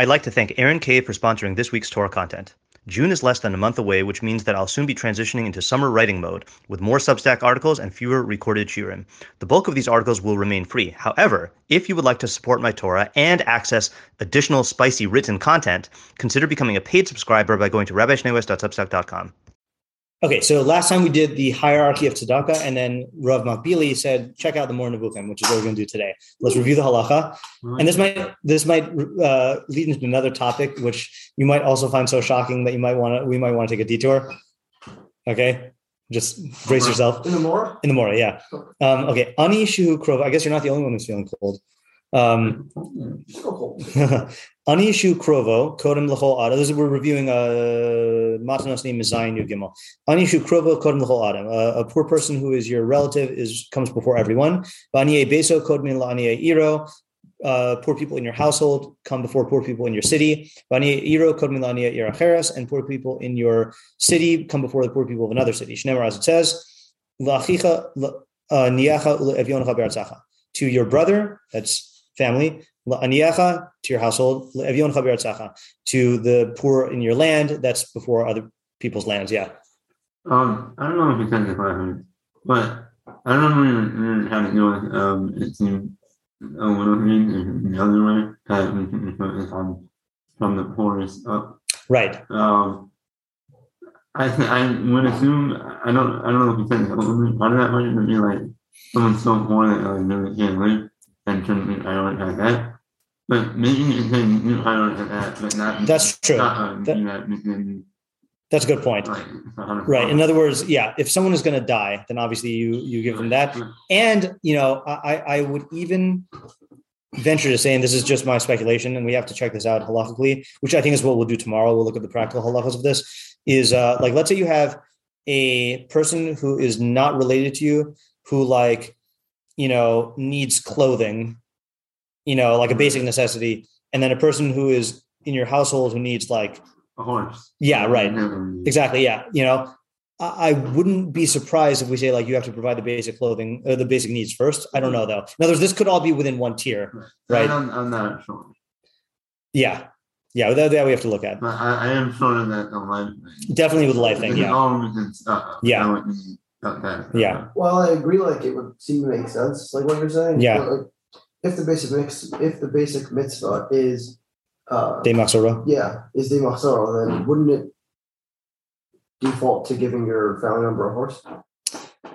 I'd like to thank Aaron Cave for sponsoring this week's Torah content. June is less than a month away, which means that I'll soon be transitioning into summer writing mode with more Substack articles and fewer recorded shiurim. The bulk of these articles will remain free. However, if you would like to support my Torah and access additional spicy written content, consider becoming a paid subscriber by going to rabbischneeweiss.substack.com. Okay, so last time we did the hierarchy of tzedakah, and then Rav Makbili said, check out the Moreh Nevuchim, which is what we're going to do today. Let's review the halacha, and this might this might uh, lead into another topic, which you might also find so shocking that you might want to we might want to take a detour. Okay, just brace yourself In the more? in the morning. Yeah. Um, okay, ani shu krova. I guess you're not the only one who's feeling cold. Um, Just go cold. Ani Shu Krovo, Kodem L'chol Adam. This is we're reviewing uh Matanos Aniyim Zion Yu Gimel. Ani Shu Krovo, Kodem L'chol Adam. Uh, a poor person who is your relative is comes before everyone. Vaniye Beso, Kodmin La'aniye Iro. Uh, poor people in your household come before poor people in your city. Vaniye Iro, Kodmin La'aniye Iracheres. And poor people in your city come before the poor people of another city. Shnemar, as it says, uh. To your brother, that's family, Aniyacha to your household, Evion Chaber to the poor in your land. That's before other people's lands. Yeah. Um, I don't know if you said this but I don't really have to do with um, it seems a little bit in the other way that we can focus on from the poorest up. Right. Um, I th- I would assume I don't I don't know if you said this, but part of that might be like someone's so poor that like really can't live and shouldn't be prioritized that. But maybe you can you prioritize that, but not That's true. Not, um, That- you know, within, That's a good point. like, Right. In other words, yeah, if someone is going to die, then obviously you you give them that. And you know, I I would even venture to say, and this is just my speculation, and we have to check this out halakhically, which I think is what we'll do tomorrow. We'll look at the practical halachas of this. Is uh like let's say you have a person who is not related to you, who like you know needs clothing, you know, like a basic necessity, and then a person who is in your household who needs like a horse. yeah, right. Exactly. Yeah. You know, I, wouldn't be surprised if we say like you have to provide the basic clothing, uh, the basic needs first. I don't know though. In other words, this could all be within one tier. Right. I'm, I'm not sure. Yeah. Yeah. That, that we have to look at. But I, I am sure that the life thing. Definitely with the life thing. Yeah. all. Yeah. That would be- that- that- Yeah. Well, I agree. Like it would seem to make sense, like what you're saying. Yeah. Like, if the basic mix, if the basic mitzvah is, uh, De Maxora. yeah, is the machzor, then wouldn't it default to giving your family member a horse?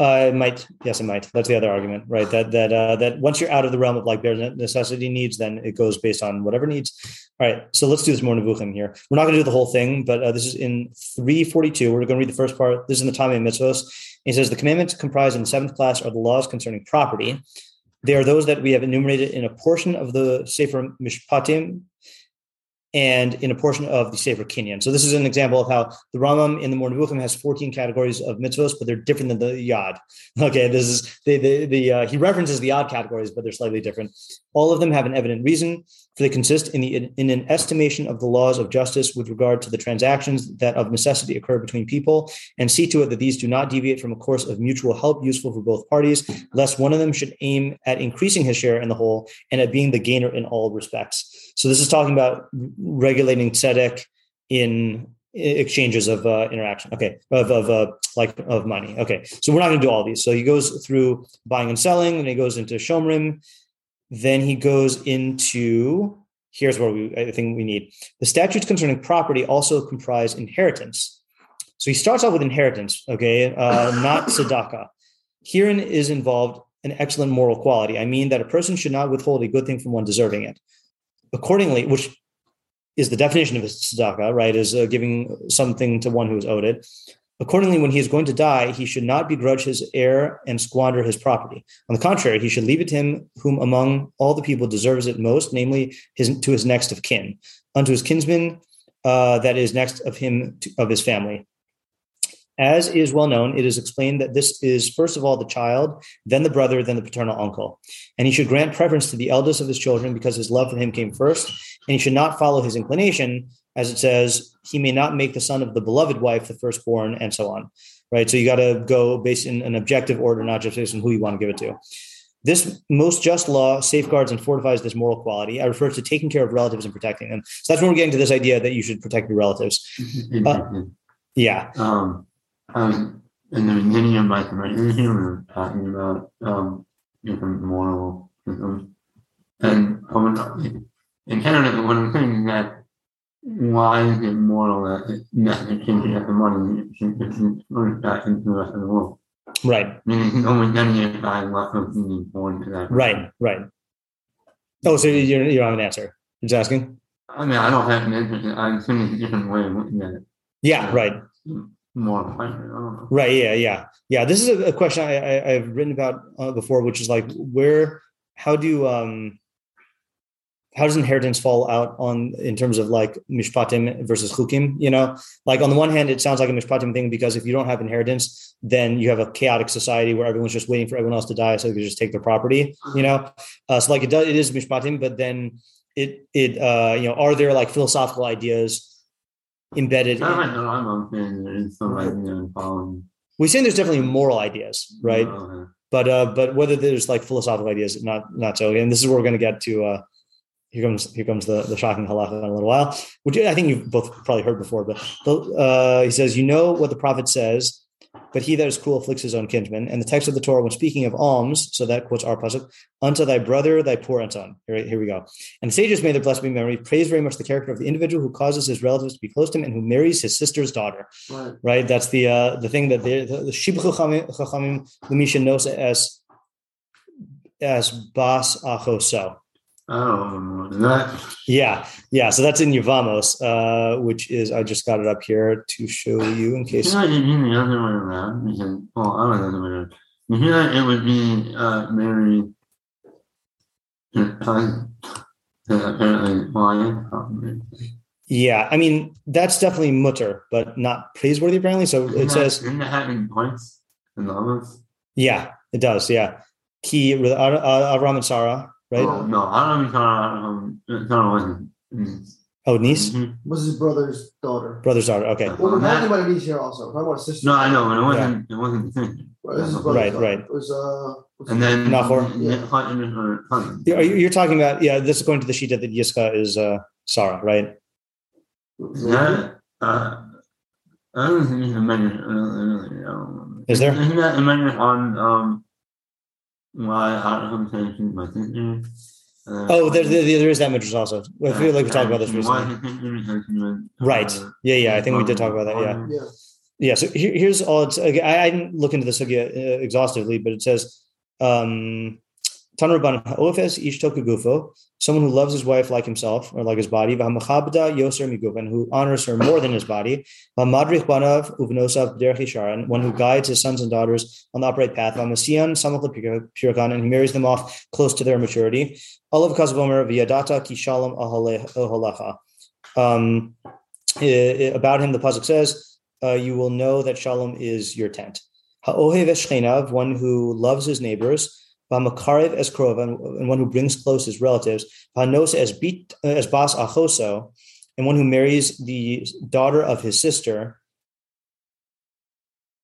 Uh, it might. Yes, it might. That's the other argument, right? That that uh, that once you're out of the realm of like bare necessity needs, then it goes based on whatever needs. All right. So let's do this Moreh Nevuchim here. We're not going to do the whole thing, but uh, this is in 342. We're going to read the first part. This is in the Tami Mitzvos. It says the commandments comprised in the seventh class are the laws concerning property. They are those that we have enumerated in a portion of the Sefer Mishpatim and in a portion of the Sefer Kinyan. So this is an example of how the Rambam in the Moreh Nevuchim has 14 categories of mitzvos, but they're different than the Yad. Okay, this is the the, the uh, he references the odd categories, but they're slightly different. All of them have an evident reason, for they consist in the in an estimation of the laws of justice with regard to the transactions that of necessity occur between people, and see to it that these do not deviate from a course of mutual help useful for both parties, lest one of them should aim at increasing his share in the whole and at being the gainer in all respects. So this is talking about regulating tzedek in exchanges of uh, interaction. Okay, of of uh, like of money. Okay, so we're not going to do all these. So he goes through buying and selling, and he goes into shomrim. Then he goes into here's where we I think we need the statutes concerning property also comprise inheritance. So he starts off with inheritance. Okay, uh, not tzedakah. Herein is involved an excellent moral quality. I mean that a person should not withhold a good thing from one deserving it. Accordingly, which is the definition of a tzedakah, right? Is uh, giving something to one who is owed it. Accordingly, when he is going to die, he should not begrudge his heir and squander his property. On the contrary, he should leave it to him whom among all the people deserves it most, namely his to his next of kin, unto his kinsman uh, that is next of him to, of his family. As is well known, it is explained that this is first of all the child, then the brother, then the paternal uncle. And he should grant preference to the eldest of his children because his love for him came first. And he should not follow his inclination, as it says, he may not make the son of the beloved wife the firstborn, and so on. Right. So you got to go based in an objective order, not just based on who you want to give it to. This most just law safeguards and fortifies this moral quality. I refer to taking care of relatives and protecting them. So that's when we're getting to this idea that you should protect your relatives. Interesting. Yeah. um, um, in the beginning of my here, we were talking about um, different moral systems. And I in Canada, what I'm saying is that why is it moral that, the kids get the money back into the rest of the world? Right. I mean, it's only getting it by what was being born to that. Right. Right. Oh, so you you don't have an answer? You're just asking? I mean, I don't have an answer. I'm saying it's a different way of looking at it. Yeah. Right. Moral question. I don't know. Right. Yeah. Yeah. Yeah. This is a, a question I, I, I've written about uh, before, which is like where, how do, um, how does inheritance fall out on in terms of like mishpatim versus chukim? You know, like on the one hand, it sounds like a mishpatim thing because if you don't have inheritance, then you have a chaotic society where everyone's just waiting for everyone else to die so they can just take their property. You know, uh, so like it does, it is mishpatim, but then it it uh, you know, are there like philosophical ideas embedded? I don't know. I'm not saying there is some following. we're saying there's definitely moral ideas, right? But uh but whether there's like philosophical ideas not not so and this is where we're going to get to uh here comes here comes the the shocking halacha in a little while which i think you've both probably heard before but uh he says you know what the prophet says but he that is cruel afflicts his own kinsman and the text of the torah when speaking of alms so that quotes our pasuk unto thy brother thy poor and son here, here we go and the sages may their blessed be memory praise very much the character of the individual who causes his relatives to be close to him and who marries his sister's daughter Right. right? That's the uh, the thing that the the Shibud Chachamim Lemisha knows as as Bas Achoso. I don't know. That Yeah, yeah. So that's in Yevamos, uh, which is I just got it up here to show you in case. like it'd be the other way around because well, I don't know the other way around. You like it would be uh cousin apparently probably. Yeah, I mean that's definitely mutter, but not praiseworthy apparently. So Isn't it that- says, isn't that happen twice in the yeah, it does. Yeah, Ki Avram and Sarah, right? Oh, no, I don't even um Sarah wasn't. Mm. Oh, niece, Mhm. Was his brother's daughter. brother's daughter. Okay, Well, we're talking about a niece here also. We're about sister. No, I know, but it wasn't it wasn't the thing. Well, this is his Right, daughter. right. It was uh. And his- then Nahor? yeah, Clinton her you- you're talking about yeah. This is going to the sheet that Yiska is uh, Sarah, right? That uh, I don't think it's a measure. I don't, I don't, I don't. Is there? Isn't that a measure on um why I don't have to my sister? Uh, Oh, there, there, there is that midrash also. I feel like we talked about this recently. his sister because she was, uh, Right. Yeah, yeah. I think we did talk about that. Yeah. Yeah. Yeah. So here, here's all. It's, I, I didn't look into this again uh, exhaustively, but it says, um, Tanraban Ofes Ish Toku Gufo, someone who loves his wife like himself or like his body, V'hamachabda Yoser who honors her more than his body, Banav Uvnosav one who guides his sons and daughters on the upright path, and he marries them off close to their maturity. Olav V'yadata Ki Shalom Ahalecha. Um, about him, the pasuk says, uh, "You will know that Shalom is your tent." One who loves his neighbors. V'makarev es krova, and one who brings close his relatives. Es bit as bas achoso, and one who marries the daughter of his sister.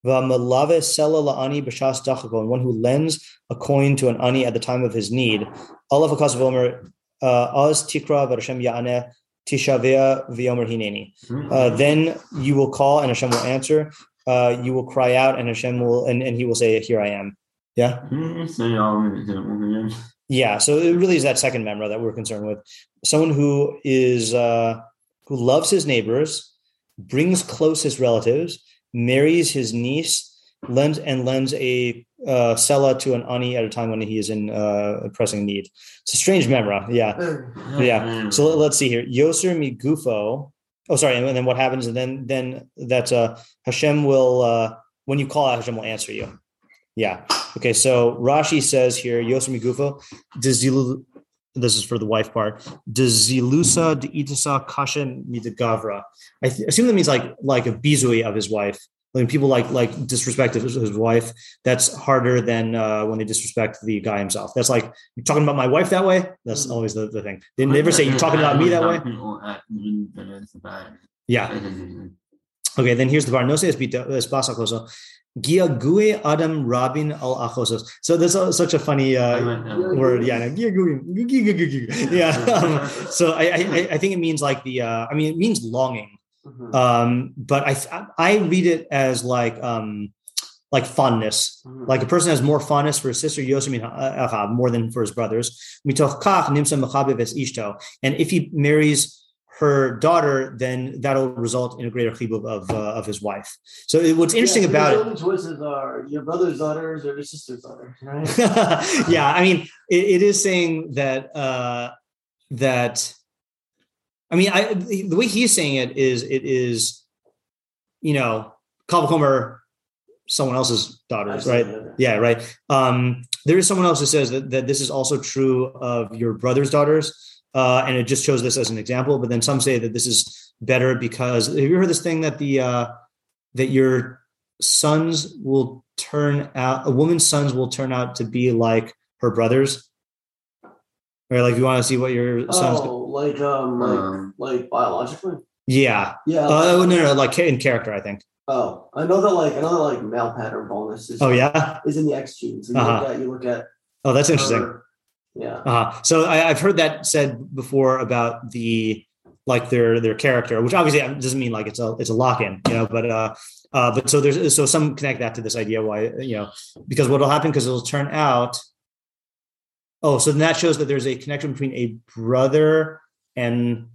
V'malave sela la'ani b'shas dachako, and one who lends a coin to an ani at the time of his need. Allah v'kasav omer uh, az tikra v'Hashem ya'aneh tishavea v'yomer hineni. Uh, then you will call and Hashem will answer. Uh, you will cry out and Hashem will, and, and he will say, Here I am. Yeah. Can you say all of it again? Yeah. So it really is that second memra that we're concerned with. Someone who is, uh, who loves his neighbors, brings close his relatives, marries his niece, lends and lends a uh, sella to an ani at a time when he is in uh, pressing need. It's a strange memra. Yeah. Yeah. So let- let's see here. Yoser migufo. Oh, sorry. And then what happens? And then then that uh, Hashem will uh, when you call out, Hashem will answer you. Yeah. Okay. So Rashi says here, Yoser migufo. Dezilu. This is for the wife part. Dezilusa de itasa kasha midagavra. I assume that means like like a bizui of his wife. When people like like disrespect his, wife, that's harder than uh, when they disrespect the guy himself. That's like you're talking about my wife that way. That's always the, the thing. They never say you're talking about me that way. Yeah. Okay, then here's the part. No se cosa. Giague Adam Rabin al Achosos. So there's a, such a funny uh, word. Yeah, yeah. Um, so I, I I think it means like the. Uh, I mean, it means longing. Mhm. Um, but I I read it as like um like fondness. Mhm. Like a person has more fondness for his sister Yosemite Achav more than for his brothers. Mitoch kach nimsa ishto. And if he marries her daughter, then that'll result in a greater chibub of uh, of his wife. So it, what's interesting Yeah, about it choices are your brother's daughters or your sister's daughter, right? yeah, I mean, it, it is saying that uh, that. I mean, I the way he's saying it is it is, you know, Kavakomer, someone else's daughters, right? Yeah, right. Um, there is someone else who says that, that this is also true of your brother's daughters, uh, and it just shows this as an example. But then some say that this is better because have you heard this thing that the uh, that your sons will turn out a woman's sons will turn out to be like her brothers, or like you want to see what your sons? Oh, like um, like Um, like biologically. Yeah. Yeah. Uh, no, no, no, like in character, I think. oh, I know that like I know that like male pattern baldness is Oh yeah. is in the X genes. And you Uh-huh. look at you look at Oh, that's interesting. her- yeah. Uh-huh. So I, I've heard that said before about the like their their character, which obviously doesn't mean like it's a it's a lock in, you know. But uh, uh, but so there's so some connect that to this idea why you know because what'll happen because it'll turn out. Oh, so then that shows that there's a connection between a brother and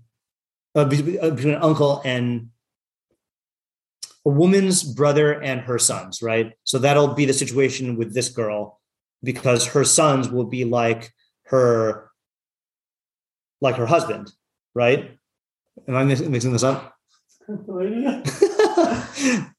uh, uh, between an uncle and a woman's brother and her sons, right? So that'll be the situation with this girl because her sons will be like her like her husband, right? Am I mix- mixing this up?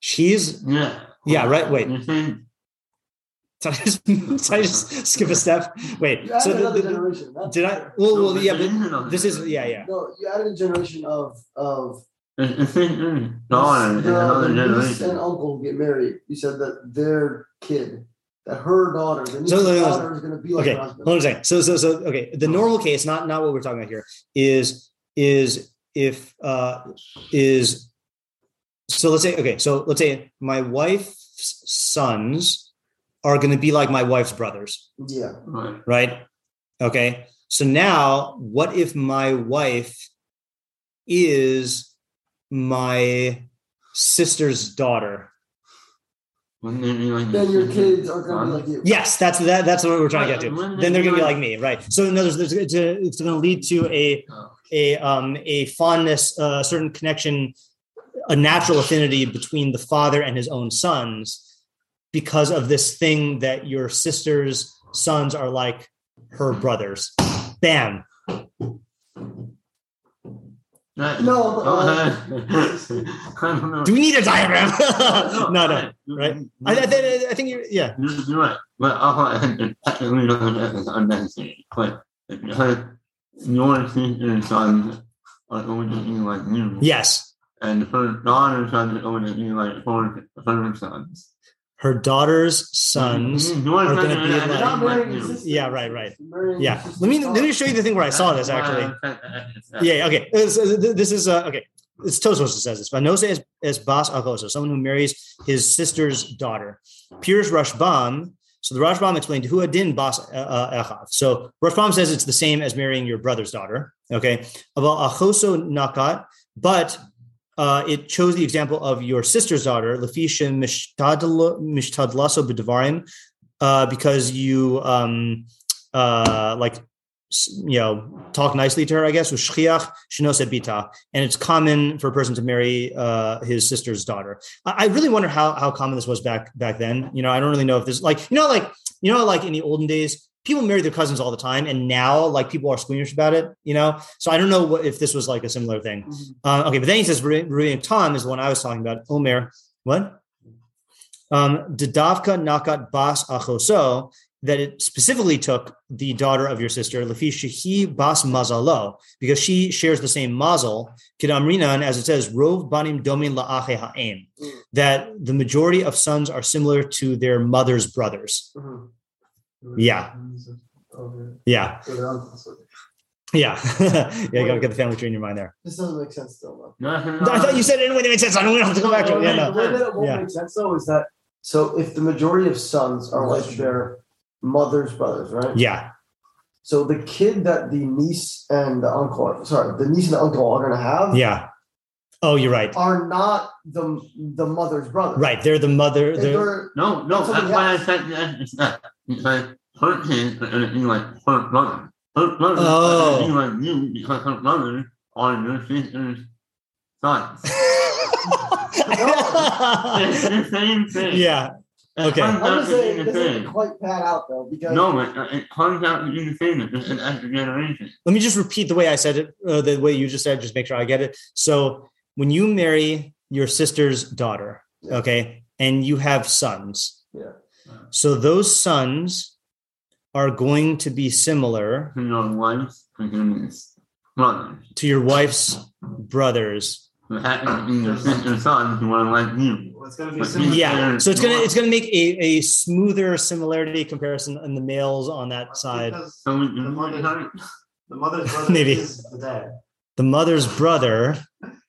She's Yeah. Yeah, right, wait. You're did I just, did I just skip a step? Wait, You added so the- another the- generation. That's did I? Well, well, yeah, but this is yeah, yeah. No, you added a generation of of It's it's saying your daughter and the, another the niece and uncle get married. You said that their kid, that her daughter, the niece's So, no, no, no. daughter is going to be like okay her hold on a second so so so okay the normal case not not what we're talking about here is is if uh is so let's say okay so let's say my wife's sons are going to be like my wife's brothers Yeah. Right. right okay so now what if my wife is my sister's daughter Wouldn't it be like Then your kids are going to be like you. Yes, that's that. That's what we're trying to get to. wouldn't Then they're going to be like- like me, right? So in other words, it's, it's going to lead to a Oh. a um a fondness, a certain connection, a natural affinity between the father and his own sons, because of this thing that your sister's sons are like her brothers. Bam. No, uh, know. Do we need a diagram? no, no. right. I, I, I think you're yeah. you're right. But also, it technically doesn't it's unnecessary. But because your sister sons are going to be like you, Yes. and her daughter's sons are going to be like her, her sons. Her daughter's sons. Your are gonna be gonna like- Not be marrying like your you. sister. Yeah, right, right. Yeah. Let me let me show you the thing where I saw this actually. Yeah. Okay. Uh, so th- This is uh, okay. It's Tosos who says this. but Vanose is, is Bas Akoso, someone who marries his sister's daughter. Pirush Rashbam. So the Rashbam explained who adin Bas uh, uh, Echav. So Rashbam says it's the same as marrying your brother's daughter. Okay. About Achoso Nakat, but uh, it chose the example of your sister's daughter, Lafisha Mishtadlaso B'Devarim, uh, because you um, uh, like you know talk nicely to her, I guess. With shchiach shinose bita, and it's common for a person to marry uh, his sister's daughter. I, I really wonder how how common this was back back then. You know, I don't really know if this like you know like you know like in the olden days. People marry their cousins all the time, and now like people are squeamish about it, you know. So I don't know what, if this was like a similar thing. Mhm. Uh, okay, but then he says Rabbeinu Tam is the one I was talking about. Omer, what? Um, Didavka nakat bas achoso that it specifically took the daughter of your sister, Lafishahi Bas Mazalo, because she shares the same mazel, Kidamrinan, as it says, Rov Banim Domin La'ache Ha'em, Mm. that the majority of sons are similar to their mother's brothers. Mhm. Yeah. Yeah. So they're uncles. Yeah, yeah, you gotta get the family tree in your mind there. This doesn't make sense still, though. No, no, I thought you said it anyway that made sense. I don't have to go back to it. Yeah, The way that it won't Yeah. make sense though is that so if the majority of sons are like their mother's brothers, right? yeah, So the kid that the niece and the uncle, sorry, the niece and the uncle are gonna have yeah. Oh, you're right. are not the the mother's brother. Right, they're the mother. They're, they're- no, no. That's That's why I said that. It's not. It's uh, uh, like her kid and you like her brother. Her brother. Oh. You like you because her brother are your sister's sons. It's the same thing. yeah. Okay. I'm out just to saying being this isn't quite pat out though because No, it, uh, it comes out to being the same. It's an extra generation. Let me just repeat the way I said it, uh, the way you just said, just make sure I get it. So when you marry your sister's daughter, Yeah. okay, and you have sons, Yeah. So those sons are going to be similar To your wife's. Brothers. to your wife's brothers. To your sister's sons who are like you. Well, it's gonna be But similar. you- Yeah, so it's gonna it's gonna make a, a smoother similarity comparison in the males on that side. So the mother, the mother's brother Maybe. is the dad. The mother's brother.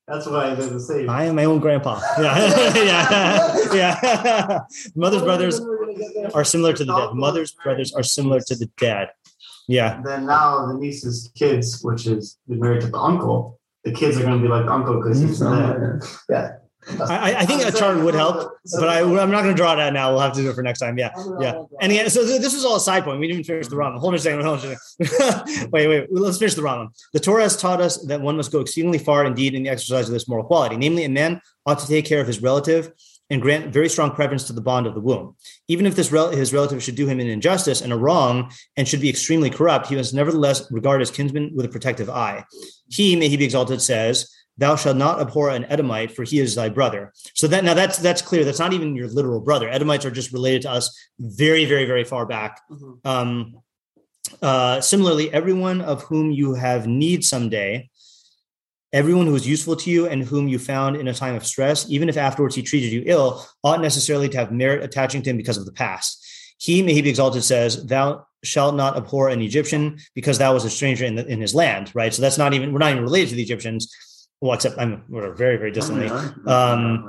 That's why they're the same. I am my own grandpa. Yeah, yeah, yeah. Mother's brothers are similar to the dead. Mother's brothers are similar to the dad. Yeah, Then now the niece's kids, which is married to the uncle, the kids are gonna be like the uncle because he's the dad. I, I- I think a chart would help, but I, I'm not going to draw it out now. We'll have to do it for next time. Yeah. Yeah. And again, so this was all a side point. We didn't finish the Rambam. Hold on a second. Hold on a second. wait, wait. Let's finish the Rambam. The Torah has taught us that one must go exceedingly far indeed in the exercise of this moral quality. Namely, a man ought to take care of his relative and grant very strong preference to the bond of the womb. Even if this rel- his relative should do him an injustice and a wrong and should be extremely corrupt, he must nevertheless regard his kinsman with a protective eye. He, may he be exalted, says, "Thou shalt not abhor an Edomite, for he is thy brother." So that now that's that's clear. That's not even your literal brother. Edomites are just related to us very, very, very far back. Mhm. Um, uh, similarly, everyone of whom you have need someday, everyone who is useful to you and whom you found in a time of stress, even if afterwards he treated you ill, ought necessarily to have merit attaching to him because of the past. He, may he be exalted, says, "Thou shalt not abhor an Egyptian because thou was a stranger in, the, in his land." Right. So that's not even we're not even related to the Egyptians. Well, except I'm we're very, very distantly. Um,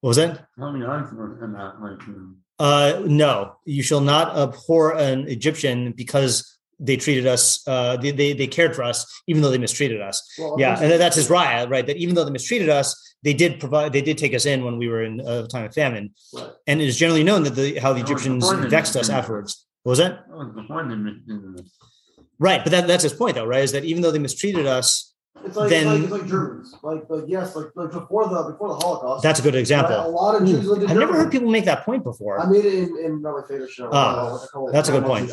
What was that? How many aunts were in that? Like, um, Uh, no, you shall not abhor an Egyptian because they treated us. Uh, they, they they cared for us, even though they mistreated us. Well, Yeah, and that's his raya, right? That even though they mistreated us, they did provide. They did take us in when we were in a time of famine, Right. and it is generally known that the how the Egyptians vexed us afterwards. What was that? that was before they mistreated us. Right, but that, that's his point, though, right? Is that even though they mistreated us, It's like, then- it's like it's like Germans. Like like yes, like like before the before the Holocaust. that's a good right, a example. lot of Jews lived in I've never heard people make that point before. I made it in in Feder show. Ah, Uh, what's it called? that's a good point.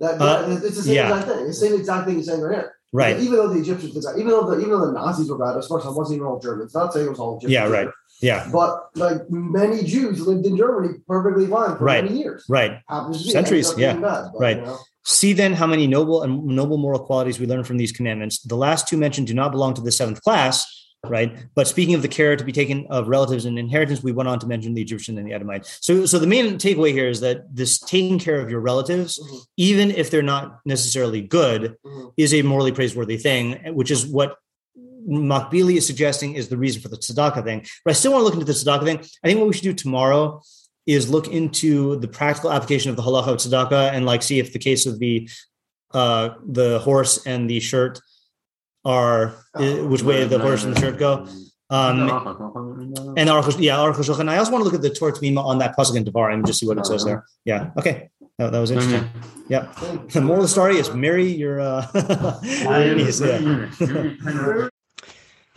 That, Uh, it's the same yeah. exact thing. It's the same exact thing you're saying right here. Right. Even though the Egyptians did that, even though the even though the Nazis were bad, of course, I wasn't even all Germans. Not saying it was all Egyptians. Yeah, right. either. Yeah. But like many Jews lived in Germany perfectly fine for Right. many years. Right. Happens to be Centuries, ends up being yeah. bad, but, Right. you know. See then how many noble and noble moral qualities we learn from these commandments. The last two mentioned do not belong to the seventh class, right? But speaking of the care to be taken of relatives and inheritance, we went on to mention the Egyptian and the Edomite. So, so the main takeaway here is that this taking care of your relatives, Mhm. even if they're not necessarily good, Mhm. is a morally praiseworthy thing, which is what Makbili is suggesting is the reason for the tzedakah thing. But I still want to look into the tzedakah thing. I think what we should do tomorrow is look into the practical application of the halacha of tzedakah and like see if the case of the uh the horse and the shirt are Oh, which way the horse and the shirt go. Um and Aruch, yeah, Aruch HaShulchan. I also want to look at the Torah Tamima on that pasuk in Devarim and just see what it says there. Yeah. Okay. That, that was interesting. Yeah. The moral of the story is marry your uh.